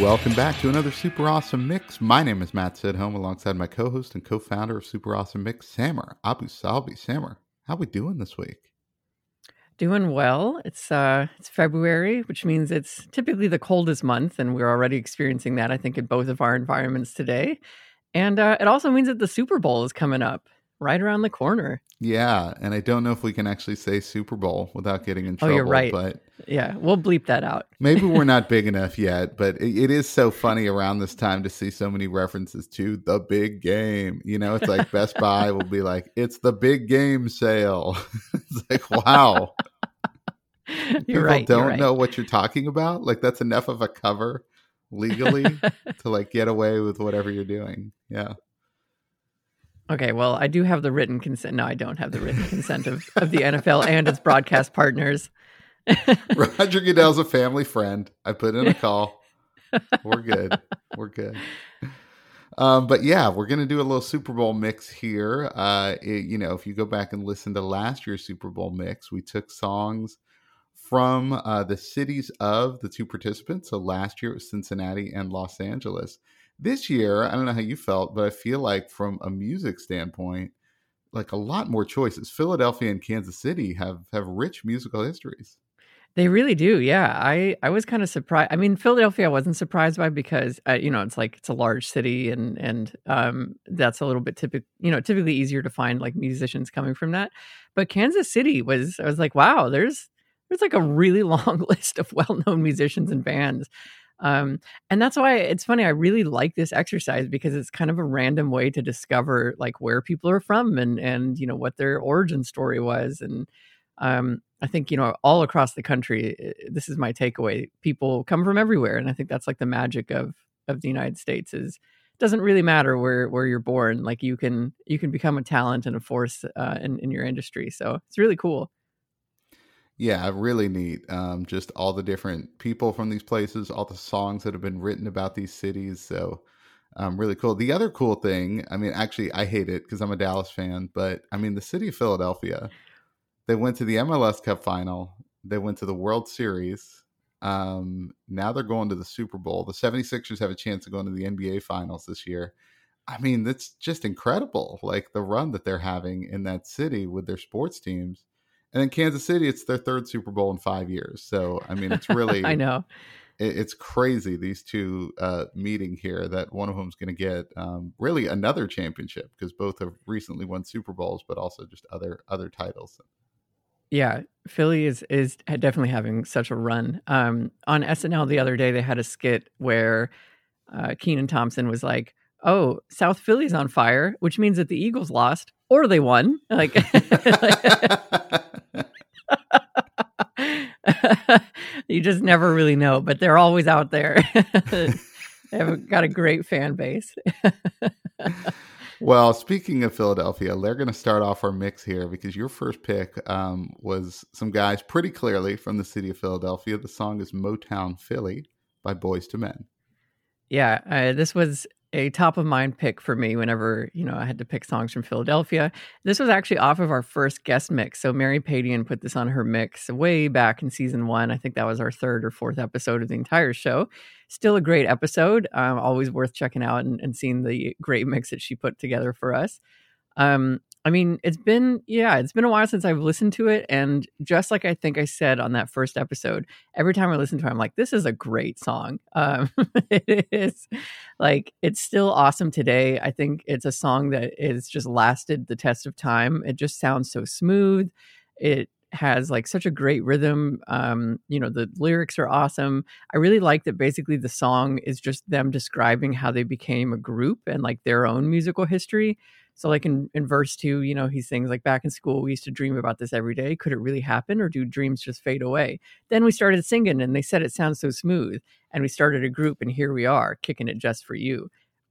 Welcome back to another Super Awesome Mix. My name is Matt Sidholm alongside my co-host and co-founder of Super Awesome Mix, Samer Abu Salbi. Samer, how we doing this week? Doing well. It's uh it's February, which means it's typically the coldest month, and we're already experiencing that, I think, in both of our environments today. And uh, it also means that the Super Bowl is coming up right around the corner. Yeah, and I don't know if we can actually say Super Bowl without getting in trouble. Oh, you're right. But yeah, we'll bleep that out. maybe we're not big enough yet. But it, it is so funny around this time to see so many references to the big game. You know, it's like Best Buy will be like, "It's the big game sale." it's like, wow. you're People right. don't right. know what you're talking about. Like that's enough of a cover legally to like get away with whatever you're doing. Yeah. Okay, well, I do have the written consent. No, I don't have the written consent of, of the NFL and its broadcast partners. Roger Goodell's a family friend. I put in a call. We're good. We're good. Um, but yeah, we're gonna do a little Super Bowl mix here. Uh, it- you know, if you go back and listen to last year's Super Bowl mix, we took songs from uh, the cities of the two participants. So last year it was Cincinnati and Los Angeles. This year, I don't know how you felt, but I feel like from a music standpoint, like a lot more choices. Philadelphia and Kansas City have have rich musical histories. They really do. Yeah. I, I was kind of surprised. I mean, Philadelphia, I wasn't surprised by because, uh, you know, it's like it's a large city and, and um, that's a little bit typical, you know, typically easier to find like musicians coming from that. But Kansas City was, I was like, wow, there's, there's like a really long list of well known musicians and bands. Um, and that's why it's funny. I really like this exercise because it's kind of a random way to discover like where people are from and, and, you know, what their origin story was. And, um, I think you know all across the country. This is my takeaway. People come from everywhere, and I think that's like the magic of of the United States. Is doesn't really matter where where you're born. Like you can you can become a talent and a force uh, in in your industry. So it's really cool. Yeah, really neat. Um, just all the different people from these places, all the songs that have been written about these cities. So, um, really cool. The other cool thing, I mean, actually, I hate it because I'm a Dallas fan, but I mean, the city of Philadelphia, they went to the MLS Cup final, they went to the World Series. Um, now they're going to the Super Bowl. The 76ers have a chance to go into the NBA finals this year. I mean, that's just incredible. Like the run that they're having in that city with their sports teams. And then Kansas City, it's their third Super Bowl in five years. So I mean, it's really I know. it, it's crazy these two uh, meeting here. That one of them's going to get um, really another championship because both have recently won Super Bowls, but also just other other titles. Yeah, Philly is is definitely having such a run. Um, on SNL the other day, they had a skit where uh, Kenan Thompson was like, "Oh, South Philly's on fire," which means that the Eagles lost or they won. Like, you just never really know, but they're always out there. they have got a great fan base. well, speaking of Philadelphia, they're going to start off our mix here because your first pick um, was some guys pretty clearly from the city of Philadelphia. The song is Motown Philly by Boyz II Men. Yeah, uh, this was a top of mind pick for me whenever you know I had to pick songs from Philadelphia. This was actually off of our first guest mix. So Mary Padian put this on her mix way back in season one. I think that was our third or fourth episode of the entire show. Still a great episode. Um, always worth checking out and, and seeing the great mix that she put together for us. Um, I mean, it's been yeah, it's been a while since I've listened to it, and just like I think I said on that first episode, every time I listen to it, I'm like, this is a great song. Um, it is like it's still awesome today. I think it's a song that is just lasted the test of time. It just sounds so smooth. It has like such a great rhythm. Um, you know, the lyrics are awesome. I really like that basically the song is just them describing how they became a group and like their own musical history. So, like in, in verse two, you know, he sings like back in school, we used to dream about this every day. Could it really happen, or do dreams just fade away? Then we started singing, and they said it sounds so smooth. And we started a group, and here we are, kicking it just for you.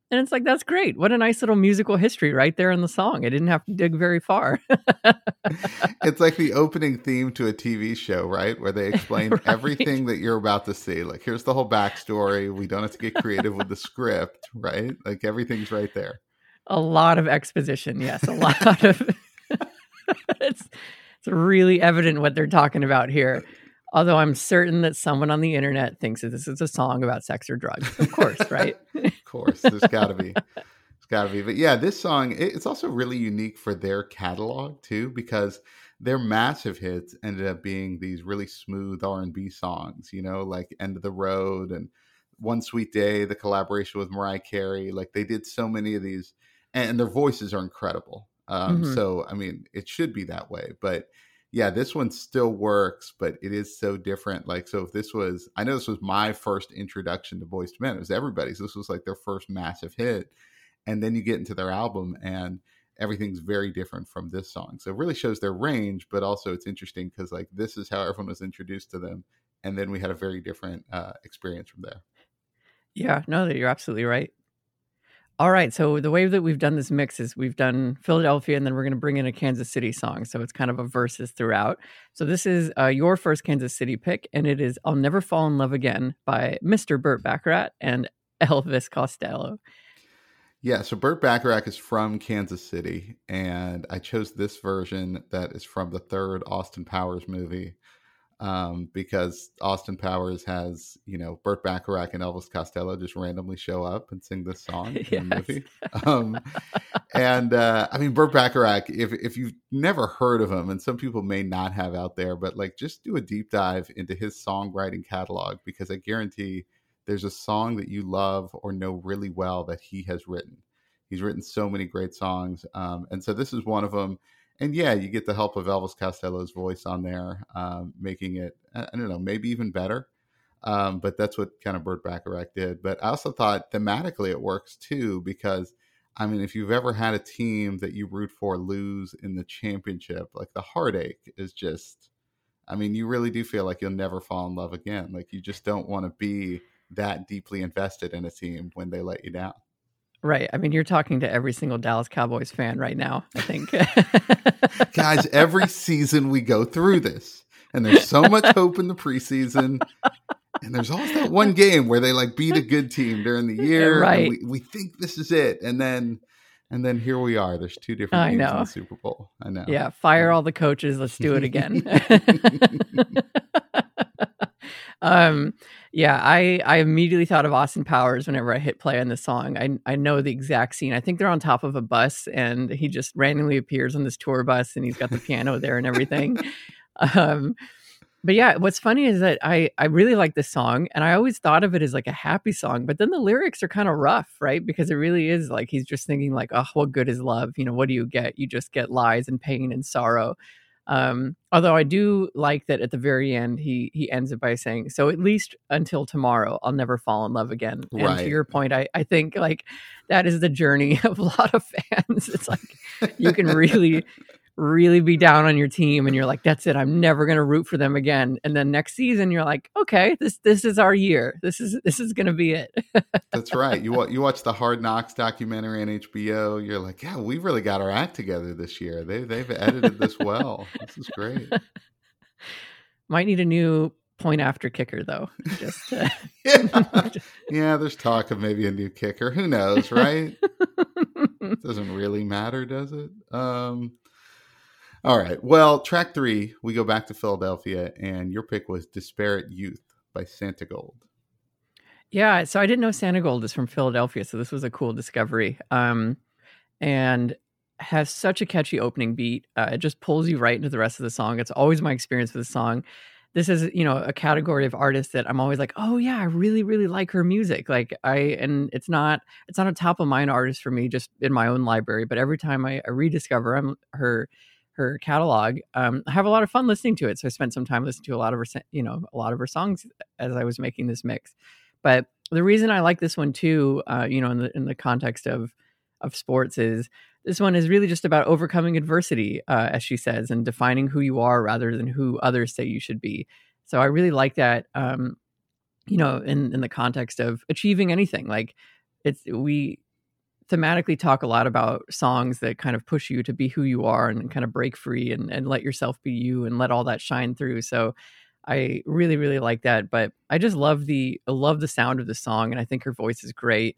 And it's like, that's great. What a nice little musical history right there in the song. I didn't have to dig very far. it's like the opening theme to a TV show, right? Where they explain right. everything that you're about to see. Like, here's the whole backstory. We don't have to get creative with the script, right? Like, everything's right there. A lot of exposition. Yes. A lot of. it's, it's really evident what they're talking about here. Although I'm certain that someone on the internet thinks that this is a song about sex or drugs. Of course, right? of course. There's got to be. It's got to be. But yeah, this song, it's also really unique for their catalog too, because their massive hits ended up being these really smooth R&B songs, you know, like End of the Road and One Sweet Day, the collaboration with Mariah Carey. Like they did so many of these, and their voices are incredible. Um, mm-hmm. So, I mean, it should be that way. But yeah, this one still works, but it is so different. Like, so if this was, I know this was my first introduction to Boyz II Men. It was everybody's. This was like their first massive hit, and then you get into their album, and everything's very different from this song. So it really shows their range, but also it's interesting because like this is how everyone was introduced to them, and then we had a very different uh, experience from there. Yeah, no, that you're absolutely right. All right. So the way that we've done this mix is we've done Philadelphia and then we're going to bring in a Kansas City song. So it's kind of a verses throughout. So this is uh, your first Kansas City pick, and it is I'll Never Fall in Love Again by Mr. Burt Bacharach and Elvis Costello. Yeah, so Burt Bacharach is from Kansas City, and I chose this version that is from the third Austin Powers movie um, because Austin Powers has, you know, Burt Bacharach and Elvis Costello just randomly show up and sing this song in yes. the movie. Um, and uh, I mean, Burt Bacharach, if if you've never heard of him, and some people may not have out there, but like just do a deep dive into his songwriting catalog because I guarantee there's a song that you love or know really well that he has written. He's written so many great songs, um, and so this is one of them and yeah, you get the help of Elvis Costello's voice on there, um, making it I don't know maybe even better. Um, but that's what kind of Burt Bacharach did. But I also thought thematically it works too because I mean, if you've ever had a team that you root for lose in the championship, like the heartache is just, I mean, you really do feel like you'll never fall in love again. Like you just don't want to be that deeply invested in a team when they let you down. Right. I mean, you're talking to every single Dallas Cowboys fan right now, I think. Guys, every season we go through this, and there's so much hope in the preseason. And there's always that one game where they like beat a good team during the year. Right. We, we, think this is it. And then and then here we are. There's two different I games know. in the Super Bowl. I know. Yeah. Fire all the coaches. Let's do it again. um yeah i i immediately thought of austin powers whenever i hit play on the song. I i know the exact scene. I think they're on top of a bus and he just randomly appears on this tour bus and he's got the piano there and everything. Um but yeah what's funny is that i i really like this song and i always thought of it as like a happy song but then the lyrics are kind of rough right? Because it really is like he's just thinking like oh what good is love? You know what do you get? You just get lies and pain and sorrow um, although I do like that at the very end, he he ends it by saying, "So at least until tomorrow, I'll never fall in love again." And right. to your point, I I think like that is the journey of a lot of fans. It's like you can really really be down on your team and you're like that's it i'm never going to root for them again. And then next season you're like okay this this is our year. This is this is going to be it. That's right. You watch you watch the hard knocks documentary on hbo you're like yeah we really got our act together this year. They they've edited this well. This is great. Might need a new point after kicker though just uh... yeah. yeah there's talk of maybe a new kicker. Who knows right? Doesn't really matter does it? Um all right. Well, track three, we go back to Philadelphia, and your pick was Disparate Youth by Santigold. Yeah. So I didn't know Santigold is from Philadelphia. So this was a cool discovery. Um, and has such a catchy opening beat. Uh, it just pulls you right into the rest of the song. It's always my experience with the song. This is, you know, a category of artists that I'm always like, oh yeah, I really, really like her music. Like I, and it's not, it's not a top of mind artist for me, just in my own library. But every time I, I rediscover I'm, her her catalog. Um, I have a lot of fun listening to it. So I spent some time listening to a lot of her, you know, a lot of her songs as I was making this mix. But the reason I like this one too, uh, you know, in the in the context of of sports is this one is really just about overcoming adversity, uh, as she says, and defining who you are rather than who others say you should be. So I really like that. Um, you know, in in the context of achieving anything, like it's we thematically talk a lot about songs that kind of push you to be who you are and kind of break free and, and let yourself be you and let all that shine through. So I really, really like that. But I just love the love the sound of the song and I think her voice is great.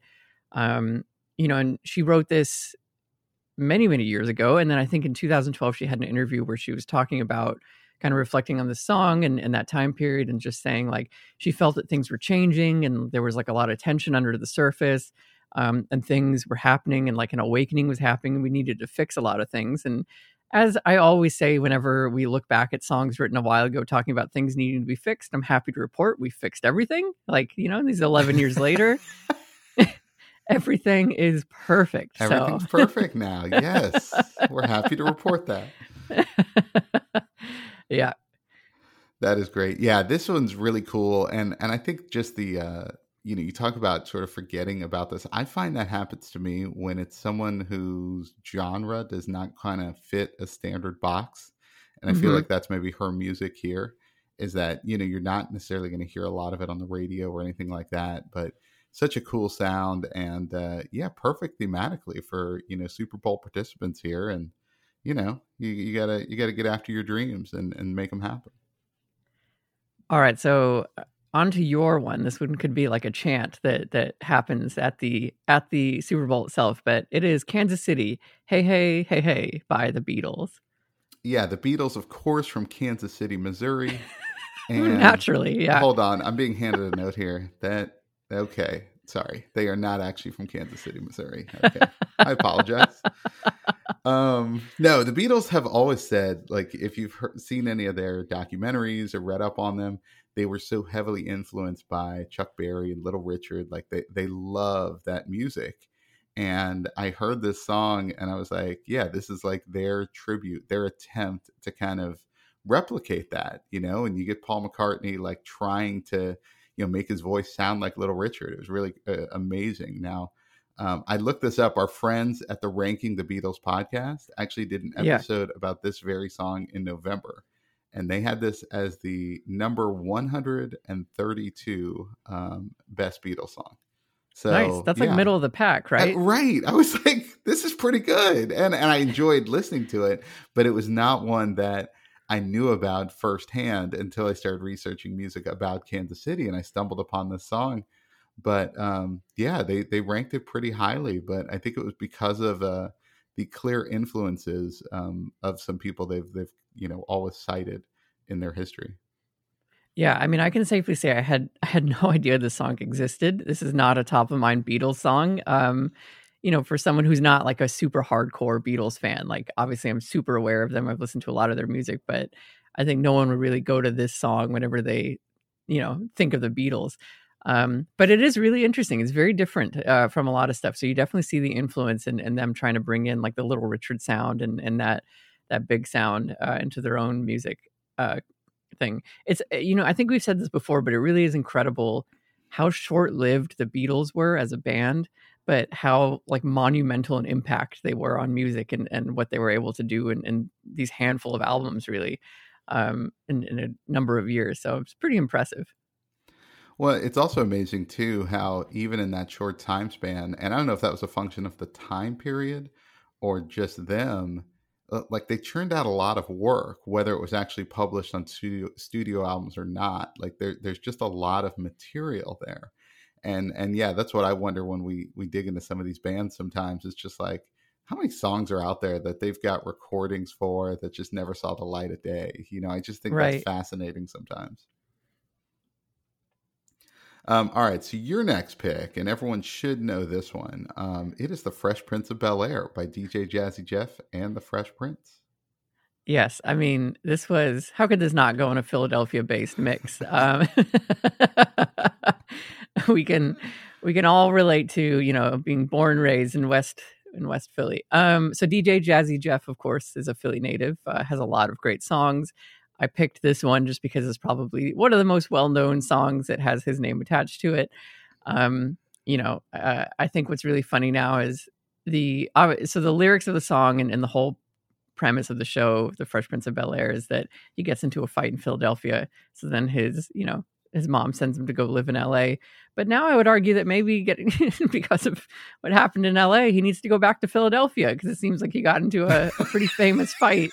Um, you know, and she wrote this many, many years ago. And then I think in 2012 she had an interview where she was talking about kind of reflecting on the song and, and that time period and just saying like she felt that things were changing and there was like a lot of tension under the surface um, and things were happening and like an awakening was happening and we needed to fix a lot of things and as i always say whenever we look back at songs written a while ago talking about things needing to be fixed i'm happy to report we fixed everything like you know these 11 years later everything is perfect everything's so. perfect now yes we're happy to report that yeah that is great yeah this one's really cool and and i think just the uh you know, you talk about sort of forgetting about this. I find that happens to me when it's someone whose genre does not kind of fit a standard box. And I mm-hmm. feel like that's maybe her music here is that, you know, you're not necessarily going to hear a lot of it on the radio or anything like that, but such a cool sound and uh yeah, perfect thematically for, you know, Super Bowl participants here and you know, you, you got to you got to get after your dreams and and make them happen. All right, so onto your one. This one could be like a chant that that happens at the at the Super Bowl itself, but it is Kansas City, "Hey Hey Hey Hey" by the Beatles. Yeah, the Beatles, of course, from Kansas City, Missouri. And Naturally, yeah. Hold on, I'm being handed a note here. That okay, sorry, they are not actually from Kansas City, Missouri. Okay, I apologize. Um, no, the Beatles have always said, like, if you've heard, seen any of their documentaries or read up on them, they were so heavily influenced by Chuck Berry and Little Richard. Like they they love that music. And I heard this song and I was like, yeah, this is like their tribute, their attempt to kind of replicate that, you know, and you get Paul McCartney like trying to, you know, make his voice sound like Little Richard. It was really uh, amazing. Now, um, I looked this up. Our friends at the Ranking the Beatles podcast actually did an episode yeah. about this very song in November and they had this as the number 132 um, best Beatles song. So nice. That's yeah. like middle of the pack, right? Uh, right. I was like, this is pretty good, and and I enjoyed listening to it, but it was not one that I knew about firsthand until I started researching music about Kansas City, and I stumbled upon this song. But um, yeah, they they ranked it pretty highly, but I think it was because of uh, the clear influences um, of some people they've they've you know always cited in their history. Yeah, I mean, I can safely say I had I had no idea this song existed. This is not a top of mind Beatles song. Um, you know, for someone who's not like a super hardcore Beatles fan, like obviously I'm super aware of them. I've listened to a lot of their music, but I think no one would really go to this song whenever they, you know, think of the Beatles. Um, but it is really interesting. It's very different uh, from a lot of stuff. So you definitely see the influence in, in them trying to bring in like the Little Richard sound and and that that big sound uh, into their own music uh, thing. It's eh, you know I think we've said this before, but it really is incredible how short lived the Beatles were as a band, but how like monumental an impact they were on music and and what they were able to do in, in these handful of albums really um, in, in a number of years. So it's pretty impressive. Well, it's also amazing too how even in that short time span, and I don't know if that was a function of the time period or just them, uh, like they churned out a lot of work, whether it was actually published on studio studio albums or not. Like there, there's just a lot of material there, and and yeah, that's what I wonder when we we dig into some of these bands. Sometimes it's just like how many songs are out there that they've got recordings for that just never saw the light of day. You know, I just think right. that's fascinating sometimes. Um, all right, so your next pick, and everyone should know this one. Um, it is the Fresh Prince of Bel Air by DJ Jazzy Jeff and the Fresh Prince. Yes, I mean this was how could this not go in a Philadelphia-based mix? Um, we can we can all relate to you know being born raised in West in West Philly. Um, so DJ Jazzy Jeff, of course, is a Philly native, uh, has a lot of great songs. I picked this one just because it's probably one of the most well known songs that has his name attached to it. Um, you know, uh, I think what's really funny now is the uh, so the lyrics of the song and, and the whole premise of the show, The Fresh Prince of Bel Air, is that he gets into a fight in Philadelphia. So then his, you know, his mom sends him to go live in LA. But now I would argue that maybe getting because of what happened in LA, he needs to go back to Philadelphia because it seems like he got into a, a pretty famous fight.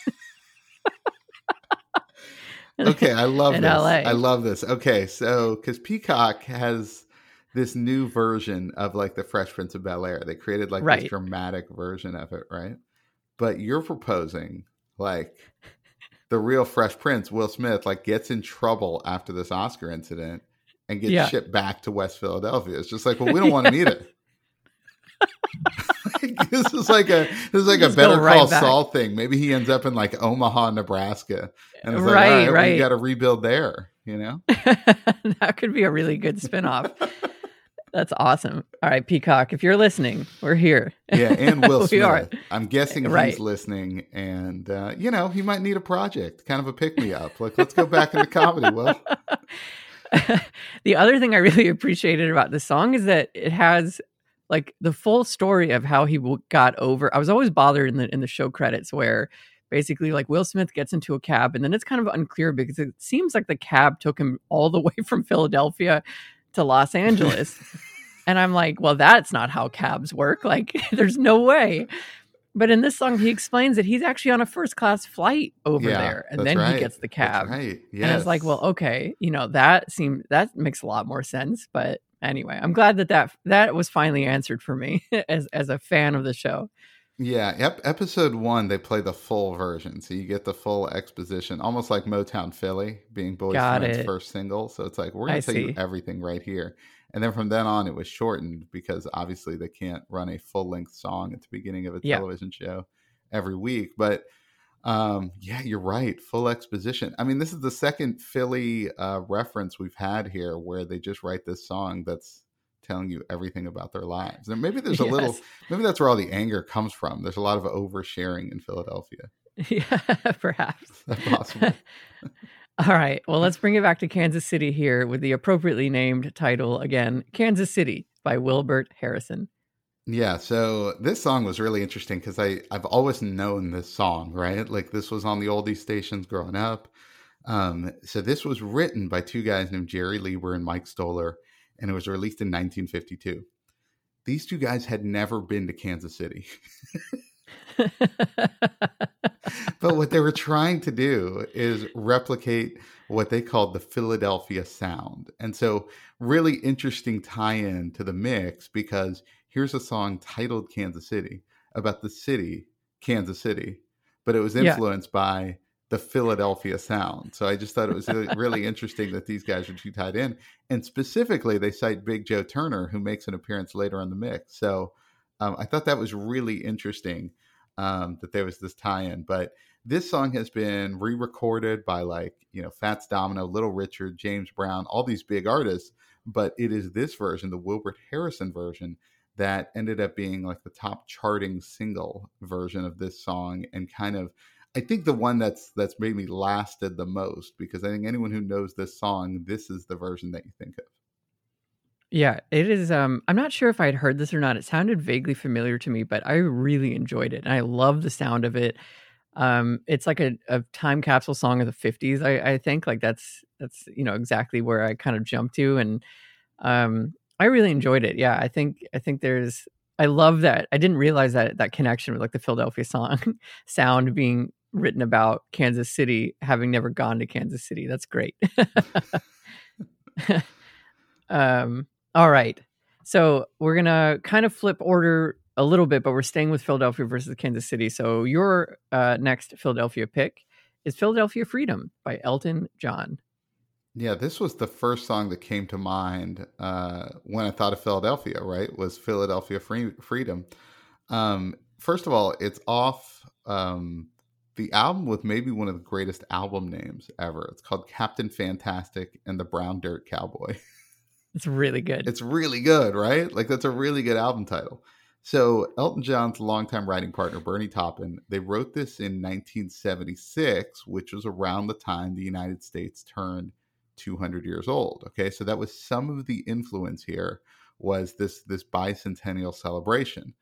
Okay, I love this. LA. I love this. Okay, so because Peacock has this new version of like the Fresh Prince of Bel Air, they created like right. this dramatic version of it, right? But you're proposing like the real Fresh Prince, Will Smith, like gets in trouble after this Oscar incident and gets yeah. shipped back to West Philadelphia. It's just like, well, we don't want him either. this is like a this is like a better right call back. Saul thing. Maybe he ends up in like Omaha, Nebraska, and it's right, like, all right, right. we got to rebuild there. You know, that could be a really good spinoff. That's awesome. All right, Peacock, if you're listening, we're here. Yeah, and Will Smith. are. I'm guessing right. he's listening, and uh, you know he might need a project, kind of a pick me up. Like, let's go back into comedy. Will. the other thing I really appreciated about the song is that it has like the full story of how he got over. I was always bothered in the in the show credits where basically like Will Smith gets into a cab and then it's kind of unclear because it seems like the cab took him all the way from Philadelphia to Los Angeles. and I'm like, well, that's not how cabs work. Like, there's no way. But in this song, he explains that he's actually on a first class flight over yeah, there, and then right. he gets the cab. That's right. Yes. And it's like, well, okay, you know, that seems that makes a lot more sense. But anyway, I'm glad that that that was finally answered for me as as a fan of the show. Yeah, ep- episode one they play the full version, so you get the full exposition, almost like Motown Philly being Boyz first single. So it's like we're going to tell see. you everything right here, and then from then on it was shortened because obviously they can't run a full length song at the beginning of a television show every week. But um, yeah, you're right, full exposition. I mean, this is the second Philly uh, reference we've had here where they just write this song that's telling you everything about their lives. And maybe there's a yes. little, maybe that's where all the anger comes from. There's a lot of oversharing in Philadelphia. Yeah, perhaps. possible? all right. Well, let's bring it back to Kansas City here with the appropriately named title again Kansas City by Wilbert Harrison. Yeah, so this song was really interesting because I I've always known this song, right? Like this was on the oldie stations growing up. Um, so this was written by two guys named Jerry Leiber and Mike Stoller, and it was released in 1952. These two guys had never been to Kansas City. but what they were trying to do is replicate what they called the Philadelphia sound. And so, really interesting tie in to the mix because here's a song titled Kansas City about the city, Kansas City, but it was influenced yeah. by the Philadelphia sound. So I just thought it was really interesting that these guys are too tied in. And specifically, they cite Big Joe Turner, who makes an appearance later on the mix. So um, I thought that was really interesting um, that there was this tie in. But this song has been re recorded by like, you know, Fats Domino, Little Richard, James Brown, all these big artists. But it is this version, the Wilbert Harrison version, that ended up being like the top charting single version of this song and kind of I think the one that's that's maybe lasted the most because I think anyone who knows this song, this is the version that you think of. Yeah, it is. Um, I'm not sure if I'd heard this or not. It sounded vaguely familiar to me, but I really enjoyed it, and I love the sound of it. Um, it's like a, a time capsule song of the 50s. I, I think like that's that's you know exactly where I kind of jumped to, and um, I really enjoyed it. Yeah, I think I think there's I love that. I didn't realize that that connection with like the Philadelphia song sound being written about Kansas City, having never gone to Kansas City. That's great. um, all right. So we're to kind of flip order a little bit, but we're staying with Philadelphia versus Kansas City. So your uh, next Philadelphia pick is Philadelphia Freedom by Elton John. Yeah, this was the first song that came to mind uh, when I thought of Philadelphia, right? Was Philadelphia Free- Freedom. Um, first of all, it's off um, the album with maybe one of the greatest album names ever. It's called Captain Fantastic and the Brown Dirt Cowboy. It's really good. It's really good, right? Like that's a really good album title. So Elton John's longtime writing partner Bernie Taupin, they wrote this in 1976, which was around the time the United States turned 200 years old. Okay, so that was some of the influence here was this this bicentennial celebration.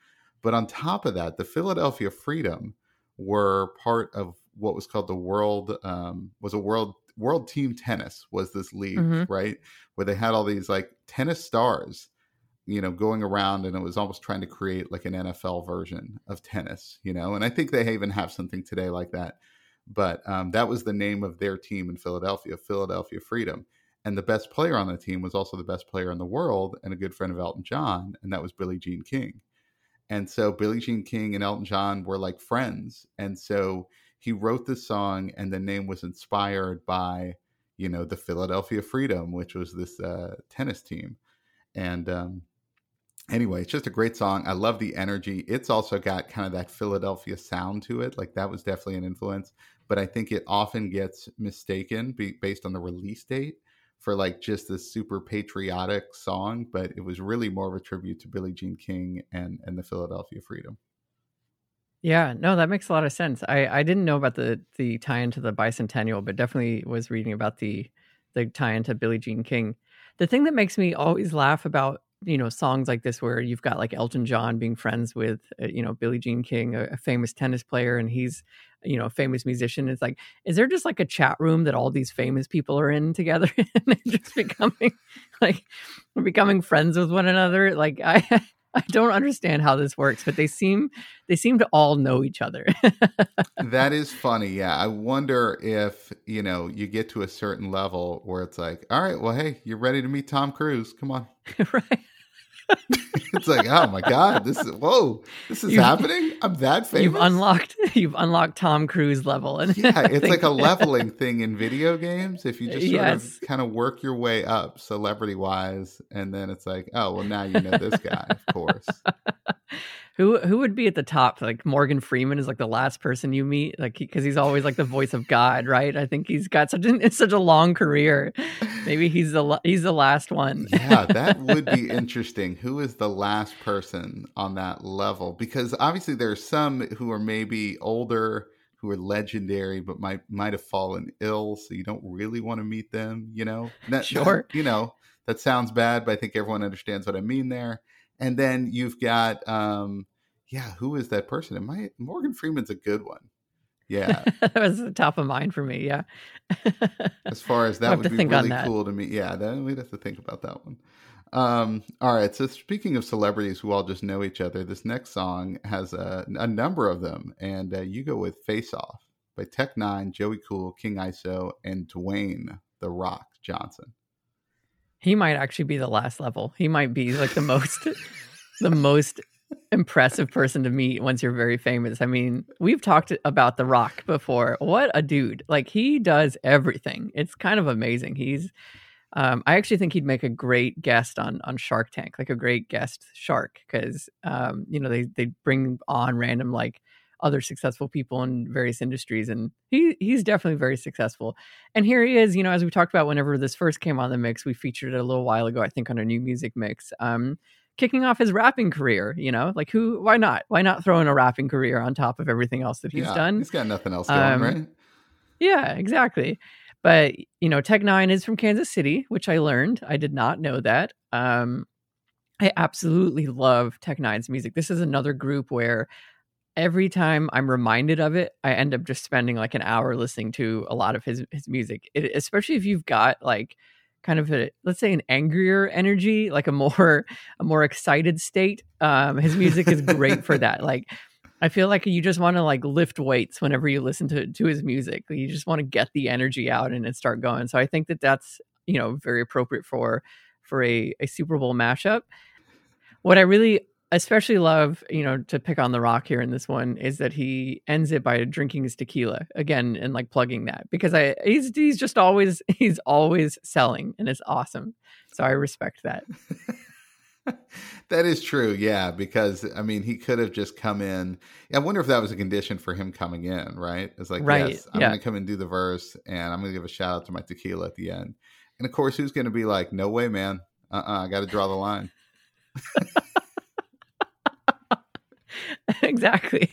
But on top of that, the Philadelphia Freedom were part of what was called the World um, was a World World Team Tennis was this league, Mhm. right? Where they had all these like tennis stars, you know, going around, and it was almost trying to create like an NFL version of tennis, you know. And I think they even have something today like that. But um, that was the name of their team in Philadelphia, Philadelphia Freedom. And the best player on the team was also the best player in the world and a good friend of Elton John, and that was Billie Jean King. And so Billie Jean King and Elton John were like friends. And so he wrote this song, and the name was inspired by, you know, the Philadelphia Freedom, which was this uh, tennis team. And um, anyway, it's just a great song. I love the energy. It's also got kind of that Philadelphia sound to it. Like that was definitely an influence. But I think it often gets mistaken be- based on the release date for like just this super patriotic song, but it was really more of a tribute to Billie Jean King and and the Philadelphia Freedom. Yeah, no, that makes a lot of sense. I I didn't know about the the tie into the bicentennial, but definitely was reading about the the tie into Billie Jean King. The thing that makes me always laugh about you know songs like this, where you've got like Elton John being friends with uh, you know Billie Jean King, a, a famous tennis player, and he's you know a famous musician. It's like, is there just like a chat room that all these famous people are in together, and they're just becoming like becoming friends with one another? Like I. I don't understand how this works, but they seem they seem to all know each other. that is funny. Yeah. I wonder if, you know, you get to a certain level where it's like, all right, well, hey, you're ready to meet Tom Cruise. Come on. right. It's like, oh my God, this is whoa, this is You've- happening. I'm that famous. You've unlocked you've unlocked Tom Cruise level. And yeah, it's think- like a leveling thing in video games. If you just sort Yes. of kind of work your way up celebrity wise, and then it's like, oh well, now you know this guy, of course. Who who would be at the top? Like Morgan Freeman is like the last person you meet, like because he's always like the voice of God, right? I think he's got such an such a long career. Maybe he's the he's the last one. yeah, that would be interesting. Who is the last person on that level? Because obviously there are some who are maybe older, who are legendary, but might might have fallen ill, so you don't really want to meet them. You know, That- Sure. you know that sounds bad, but I think everyone understands what I mean there. And then you've got, um yeah, who is that person? It might Morgan Freeman's a good one. Yeah, that was the top of mind for me. Yeah. as far as that would be really cool to me. Yeah, then we'd have to think about that one. Um, all right. So speaking of celebrities who all just know each other, this next song has a, a number of them, and uh, you go with "Face Off" by Tech N9ne, Joey Cool, King ISO, and Dwayne the Rock Johnson. He might actually be the last level. He might be like the most the most impressive person to meet once you're very famous. I mean, we've talked about The Rock before. What a dude. Like he does everything. It's kind of amazing. He's um, I actually think he'd make a great guest on on Shark Tank, like a great guest shark, because um, you know they they bring on random like other successful people in various industries, and he he's definitely very successful. And here he is, you know, as we talked about whenever this first came on the mix, we featured it a little while ago, I think, on a new music mix. Um, kicking off his rapping career, you know, like who? Why not? Why not throw in a rapping career on top of everything else that he's yeah, done? He's got nothing else going, Um, right? Yeah, exactly. But you know, Tech N9ne is from Kansas City, which I learned. I did not know that. Um, I absolutely love Tech N9ne's music. This is another group where every time I'm reminded of it, I end up just spending like an hour listening to a lot of his his music. It, especially if you've got like kind of a let's say an angrier energy, like a more a more excited state. Um, his music is great for that. Like I feel like you just want to like lift weights whenever you listen to to his music. You just want to get the energy out and it start going. So I think that that's you know very appropriate for for a a Super Bowl mashup. What I really especially love, you know, to pick on the rock here in this one is that he ends it by drinking his tequila again and like plugging that because I he's he's just always he's always selling and it's awesome. So I respect that. that is true, yeah. Because I mean, he could have just come in. I wonder if that was a condition for him coming in, right? It's like, Right, yes, I'm yeah. going to come and do the verse, and I'm going to give a shout out to my tequila at the end. And of course, who's going to be like, "No way, man! Uh, uh I got to draw the line." exactly.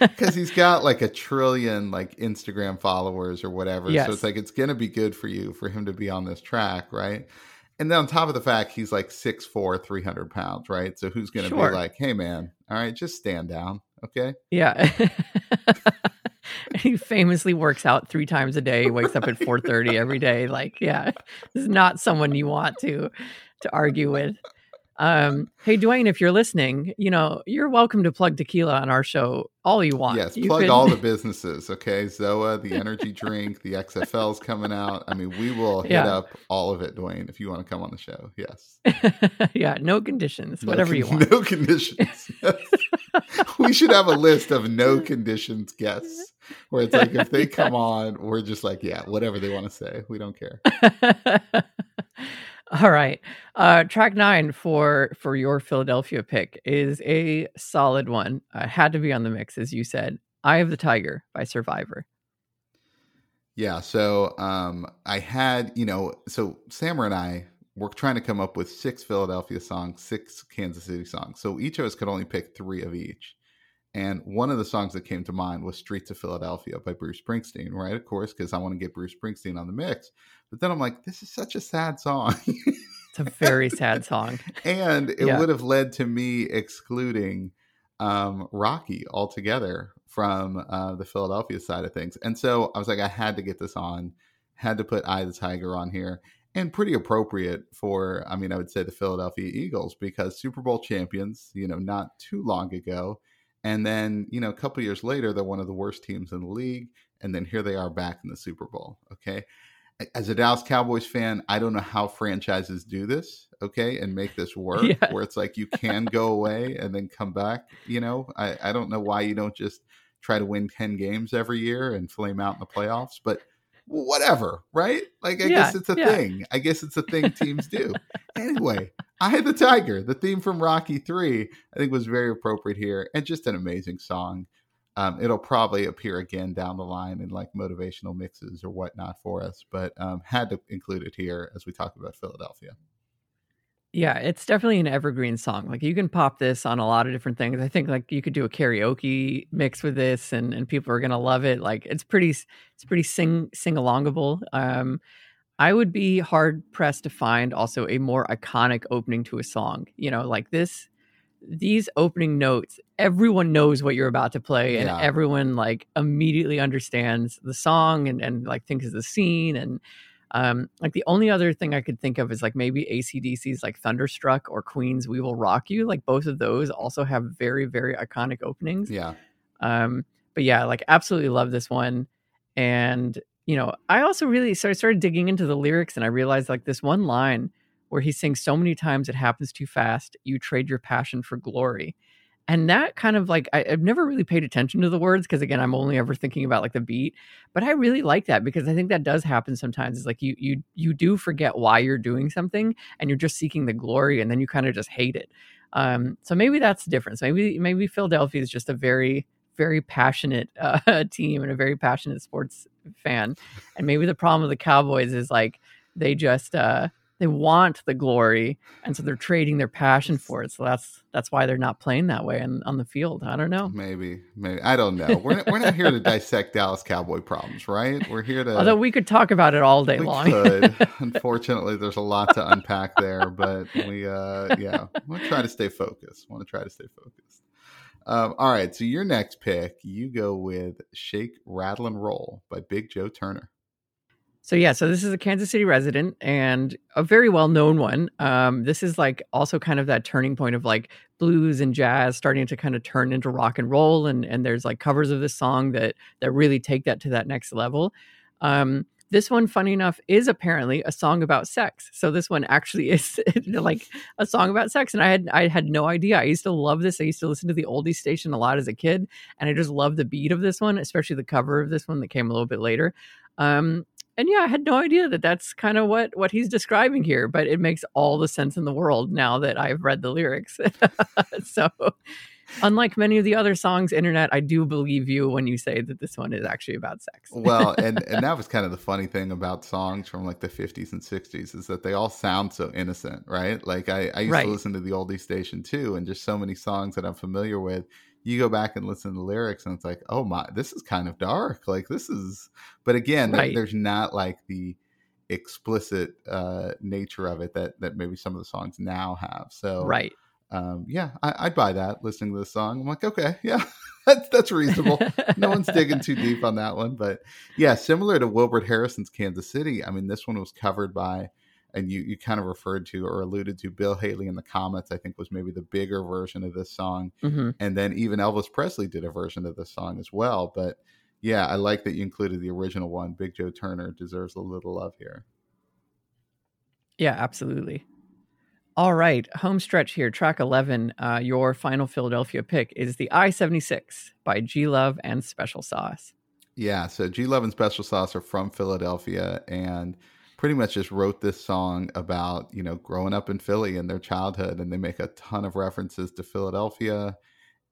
because he's got like a trillion like Instagram followers or whatever. Yes. So it's like it's gonna be good for you for him to be on this track, right? And then on top of the fact he's like 6'4", 300 pounds, right? So who's gonna Sure. be like, hey man, All right, just stand down, okay? Yeah. he famously works out three times a day, wakes up at 4:30 every day. Like, yeah, this is not someone you want to to argue with. Um, hey Dwayne, if you're listening, you know, you're welcome to plug tequila on our show all you want. Yes, You plug could- all the businesses, okay? Zoa, the energy drink, the XFL's coming out. I mean, we will hit Yeah. up all of it, Dwayne, if you want to come on the show. Yes. yeah, no conditions, No whatever con- you want. No conditions. we should have a list of no conditions guests where it's like if they come on, we're just like, yeah, whatever they want to say. We don't care. All right. Uh track 9 for for your Philadelphia pick is a solid one. Uh, had to be on the mix as you said. Eye of the Tiger by Survivor. Yeah. So um I had, you know, so Samer and I were trying to come up with six Philadelphia songs, six Kansas City songs. So each of us could only pick three of each. And one of the songs that came to mind was Streets of Philadelphia by Bruce Springsteen, right? Of course, because I want to get Bruce Springsteen on the mix. But then I'm like, this is such a sad song. It's a very sad song. and it Yeah. would have led to me excluding um, Rocky altogether from uh, the Philadelphia side of things. And so I was like, I had to get this on, had to put Eye of the Tiger on here, and pretty appropriate for, I mean, I would say the Philadelphia Eagles because Super Bowl champions, you know, not too long ago. And then, you know, a couple years later, they're one of the worst teams in the league. And then here they are back in the Super Bowl. Okay as a Dallas Cowboys fan, I don't know how franchises do this, okay, and make this work Yeah. where it's like you can go away and then come back. You know, I, I don't know why you don't just try to win 10 games every year and flame out in the playoffs, but whatever, right? Like, I Yeah, guess it's a yeah. thing. I guess it's a thing teams do. anyway, I had the Tiger, the theme from Rocky 3, I think was very appropriate here and just an amazing song. Um, it'll probably appear again down the line in like motivational mixes or whatnot for us, but um, had to include it here as we talk about Philadelphia. Yeah, it's definitely an evergreen song. Like you can pop this on a lot of different things. I think like you could do a karaoke mix with this and and people are going to love it. Like it's pretty it's pretty sing sing alongable. Um I would be hard pressed to find also a more iconic opening to a song. You know, like this these opening notes, everyone knows what you're about to play and Yeah. everyone like immediately understands the song and and like thinks of the scene and um, like the only other thing I could think of is like maybe ACDC's like Thunderstruck or Queen's We Will Rock You. Like both of those also have very, very iconic openings. Yeah. Um, but yeah, like absolutely love this one. And, you know, I also really so I started digging into the lyrics and I realized like this one line where he sings so many times it happens too fast, you trade your passion for glory. And that kind of like I, I've never really paid attention to the words because again, I'm only ever thinking about like the beat. But I really like that because I think that does happen sometimes. It's like you you you do forget why you're doing something and you're just seeking the glory and then you kind of just hate it. Um, so maybe that's the difference. Maybe maybe Philadelphia is just a very very passionate uh, team and a very passionate sports fan, and maybe the problem with the Cowboys is like they just uh, they want the glory, and so they're trading their passion for it. So that's that's why they're not playing that way on, on the field. I don't know. Maybe, maybe. I don't know. We're not, we're not here to dissect Dallas Cowboy problems, right? We're here to. Although we could talk about it all day we long. could. Unfortunately, there's a lot to unpack there, but we, uh, yeah, want to try to stay focused. Want to try to stay focused. Um, all right, so your next pick, you go with "Shake, Rattle, and Roll" by Big Joe Turner. So yeah, so this is a Kansas City resident and a very well known one. Um, this is like also kind of that turning point of like blues and jazz starting to kind of turn into rock and roll, and and there's like covers of this song that that really take that to that next level. Um, this one, funny enough, is apparently a song about sex. So this one actually is like a song about sex, and I had I had no idea. I used to love this. I used to listen to the oldie station a lot as a kid, and I just love the beat of this one, especially the cover of this one that came a little bit later. Um, and yeah, I had no idea that that's kind of what what he's describing here, but it makes all the sense in the world now that I've read the lyrics. so, unlike many of the other songs, internet, I do believe you when you say that this one is actually about sex. Well, and and that was kind of the funny thing about songs from like the 50s and 60s is that they all sound so innocent, right? Like I, I used Right. to listen to the oldie station too, and just so many songs that I'm familiar with. You go back and listen to the lyrics, and it's like, oh my, this is kind of dark. Like this is, but again, there- Right. there's not like the explicit uh, nature of it that that maybe some of the songs now have. So right. um, yeah, I, would buy that. Listening to the song, I'm like, okay, yeah, that's that's reasonable. no one's digging too deep on that one, but yeah, similar to Wilbert Harrison's Kansas City. I mean, this one was covered by, and you you kind of referred to or alluded to Bill Haley and the Comets. I think was maybe the bigger version of this song, mm-hmm. and then even Elvis Presley did a version of this song as well. But yeah, I like that you included the original one. Big Joe Turner deserves a little love here. Yeah, absolutely. All right, home stretch here, track 11. Uh, your final Philadelphia pick is the I 76 by G Love and Special Sauce. Yeah, so G Love and Special Sauce are from Philadelphia and pretty much just wrote this song about, you know, growing up in Philly and their childhood. And they make a ton of references to Philadelphia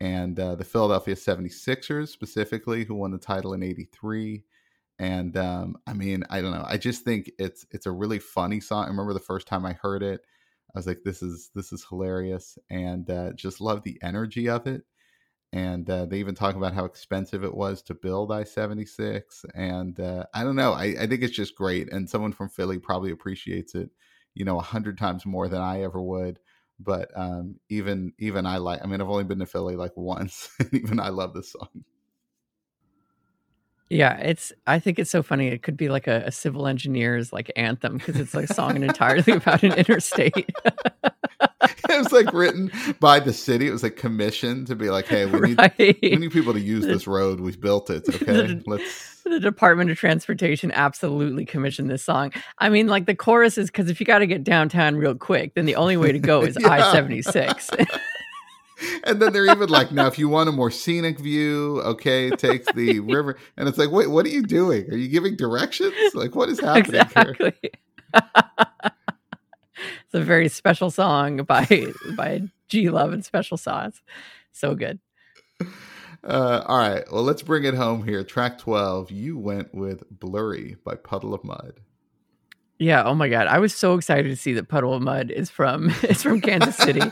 and uh, the Philadelphia 76ers specifically, who won the title in 83 and um, I mean, I don't know. I just think it's it's a really funny song. I remember the first time I heard it, I was like, "This is this is hilarious," and uh, just love the energy of it. And uh, they even talk about how expensive it was to build I seventy six, and uh, I don't know. I, I think it's just great, and someone from Philly probably appreciates it, you know, a hundred times more than I ever would. But um, even even I like. I mean, I've only been to Philly like once, and even I love this song. Yeah, it's. I think it's so funny. It could be like a, a civil engineer's like anthem because it's like a song entirely about an interstate. it was like written by the city. It was like commissioned to be like, "Hey, we need right. we need people to use this road. We've built it. Okay, the, let's." The Department of Transportation absolutely commissioned this song. I mean, like the chorus is because if you got to get downtown real quick, then the only way to go is I seventy six and then they're even like, now, if you want a more scenic view, okay, take the river. And it's like, wait, what are you doing? Are you giving directions? Like, what is happening exactly. It's a very special song by by G Love and Special Sauce. So good. Uh, all right, well, let's bring it home here. Track twelve. You went with "Blurry" by Puddle of Mudd. Yeah. Oh my God, I was so excited to see that Puddle of Mudd is from is from Kansas City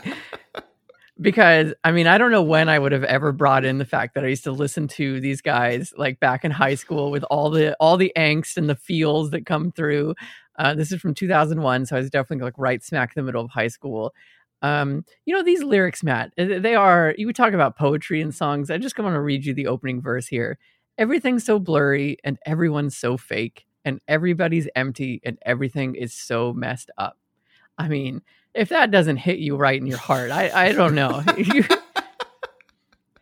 because I mean, I don't know when I would have ever brought in the fact that I used to listen to these guys like back in high school with all the all the angst and the feels that come through. Uh, this is from 2001, so I was definitely like right smack in the middle of high school. Um, you know, these lyrics, Matt, eh, they are, you talk about poetry and songs. I just want to read you the opening verse here. Everything's so blurry and everyone's so fake and everybody's empty and everything is so messed up. I mean, if that doesn't hit you right in your heart, I, I don't know.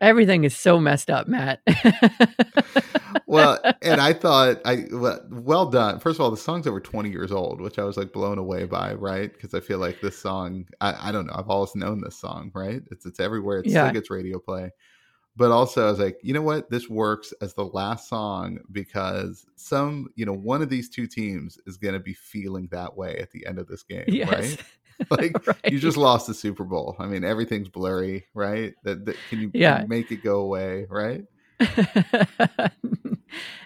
everything is so messed up, Matt. well, and I thought I well, well, done. First of all, the song's over 20 years old, which I was like blown away by, right? Because I feel like this song, I, I don't know, I've always known this song, right? It's it's everywhere. It yeah. still gets radio play. But also, I was like, you know what? This works as the last song because some, you know, one of these two teams is going to be feeling that way at the end of this game, yes. right? like right. you just lost the Super Bowl. I mean, everything's blurry, right? That, that can you, yeah. Can you make it go away, right?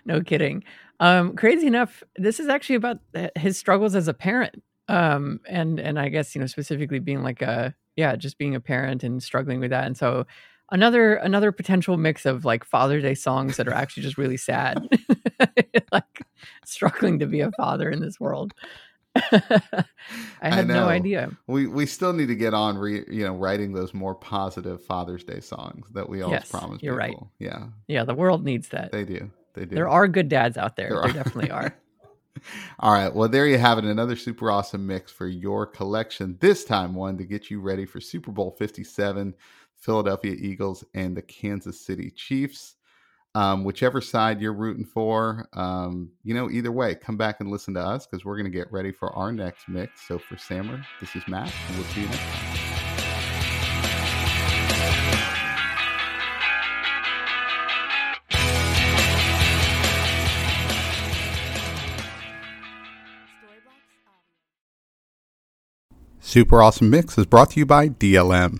no kidding. Um, crazy enough, this is actually about his struggles as a parent. Um, and and I guess you know specifically being like a yeah, just being a parent and struggling with that. And so another another potential mix of like Father's Day songs that are actually just really sad, like struggling to be a father in this world. I had I no idea. We we still need to get on, re, you know, writing those more positive Father's Day songs that we always yes, promise. You're people. right. Yeah. Yeah, the world needs that. They do. They do. There are good dads out there. There, there definitely are. All right. Well, there you have it. Another super awesome mix for your collection. This time, one to get you ready for Super Bowl 57, Philadelphia Eagles and the Kansas City Chiefs um, whichever side you're rooting for, um, you know, either way, come back and listen to us because we're going to get ready for our next mix. So for Samer, this is Matt, and we'll see you next time. Super Awesome Mix is brought to you by DLM.